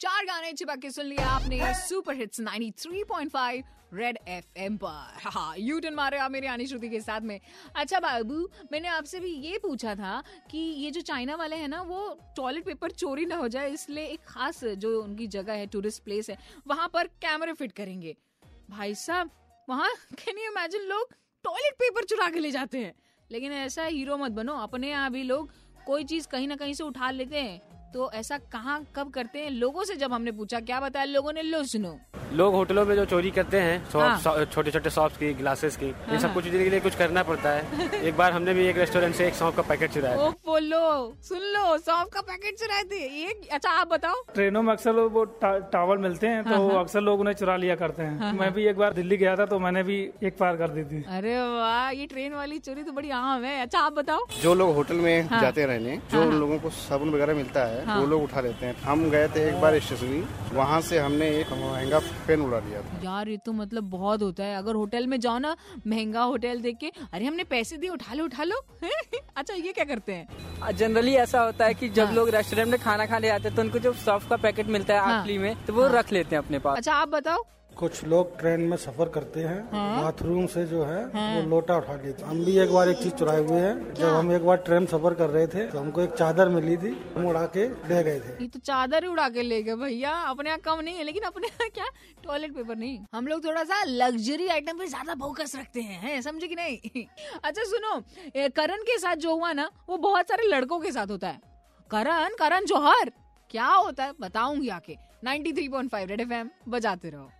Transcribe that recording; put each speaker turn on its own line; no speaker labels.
चार गाने चिपा के सुन लिया आपने सुपर हिट्स 93.5 रेड एफएम पर। हाँ यू टर्न मारे आप मेरी आनी श्रुति के साथ में। अच्छा बाबू, मैंने आपसे भी ये पूछा था कि ये जो चाइना वाले हैं ना, वो टॉयलेट पेपर चोरी ना हो जाए, इसलिए एक खास जो उनकी जगह है टूरिस्ट प्लेस है, वहाँ पर कैमरे फिट करेंगे। भाई साहब, वहाँ कैन यू इमेजिन लोग टॉयलेट पेपर चुरा के ले जाते हैं? लेकिन ऐसा हीरो मत बनो, अपने यहाँ भी लोग कोई चीज़ कहीं ना कहीं से उठा लेते हैं। तो ऐसा कहाँ, कब करते हैं? लोगों से जब हमने पूछा, क्या बताया? लोगों ने, लो सुनो।
लोग होटलों में जो चोरी करते हैं
हाँ।
शॉप छोटे छोटे शॉप्स की ग्लासेस की
हाँ,
इन सब
हाँ।
कुछ के लिए कुछ करना पड़ता है। एक बार हमने भी एक रेस्टोरेंट से एक सौंफ का पैकेट चुराया
ओ बोलो सुन लो सौंफ का पैकेट चुराए थे। एक अच्छा आप बताओ।
ट्रेनों में अक्सर वो टावल मिलते हैं
हाँ,
तो अक्सर लोग उन्हें चुरा लिया करते हैं। मैं भी एक बार दिल्ली गया था तो मैंने भी एक पार कर दी थी।
अरे वाह ये ट्रेन वाली चोरी तो बड़ी आम है। अच्छा आप बताओ।
जो लोग होटल में
हाँ।
जाते रहने जो लोगों को साबुन वगैरह मिलता है
हाँ।
वो लोग उठा लेते हैं। हम गए थे एक बार स्टेशनरी वहाँ से हमने एक महँगा पेन उड़ा लिया था
यार ये तो मतलब बहुत होता है अगर होटल में जाओ ना महँगा होटल देख के अरे हमने पैसे दिए उठा लो उठा लो अच्छा ये क्या करते हैं
जनरली ऐसा होता है कि जब
हाँ।
लोग रेस्टोरेंट में खाना खाने आते हैं तो उनको जो सॉफ्ट का पैकेट मिलता है
हाँ।
आखिरी में तो वो
हाँ।
रख लेते हैं अपने पास
अच्छा आप बताओ
कुछ लोग ट्रेन में सफ़र करते हैं
हाँ।
बाथरूम से जो है
हाँ।
वो लोटा उठा लेते हम भी एक बार एक चीज़ चुराए हुए हैं। जब हम एक बार ट्रेन सफ़र कर रहे थे तो हमको एक चादर मिली थी हम उड़ा के ले गए थे।
ये तो चादर ही उड़ा के ले गए भैया अपने यहाँ कम नहीं है लेकिन अपने यहाँ क्या? टॉयलेट पेपर नहीं। हम लोग थोड़ा सा लग्जरी आइटम पे ज़्यादा फोकस रखते हैं हैं समझे कि नहीं? अच्छा सुनो करण के साथ जो हुआ ना वो बहुत सारे लड़कों के साथ होता है। करण करण जौहर क्या होता है? बताऊँगी आके। 93.5 रेड एफएम बजाते रहो।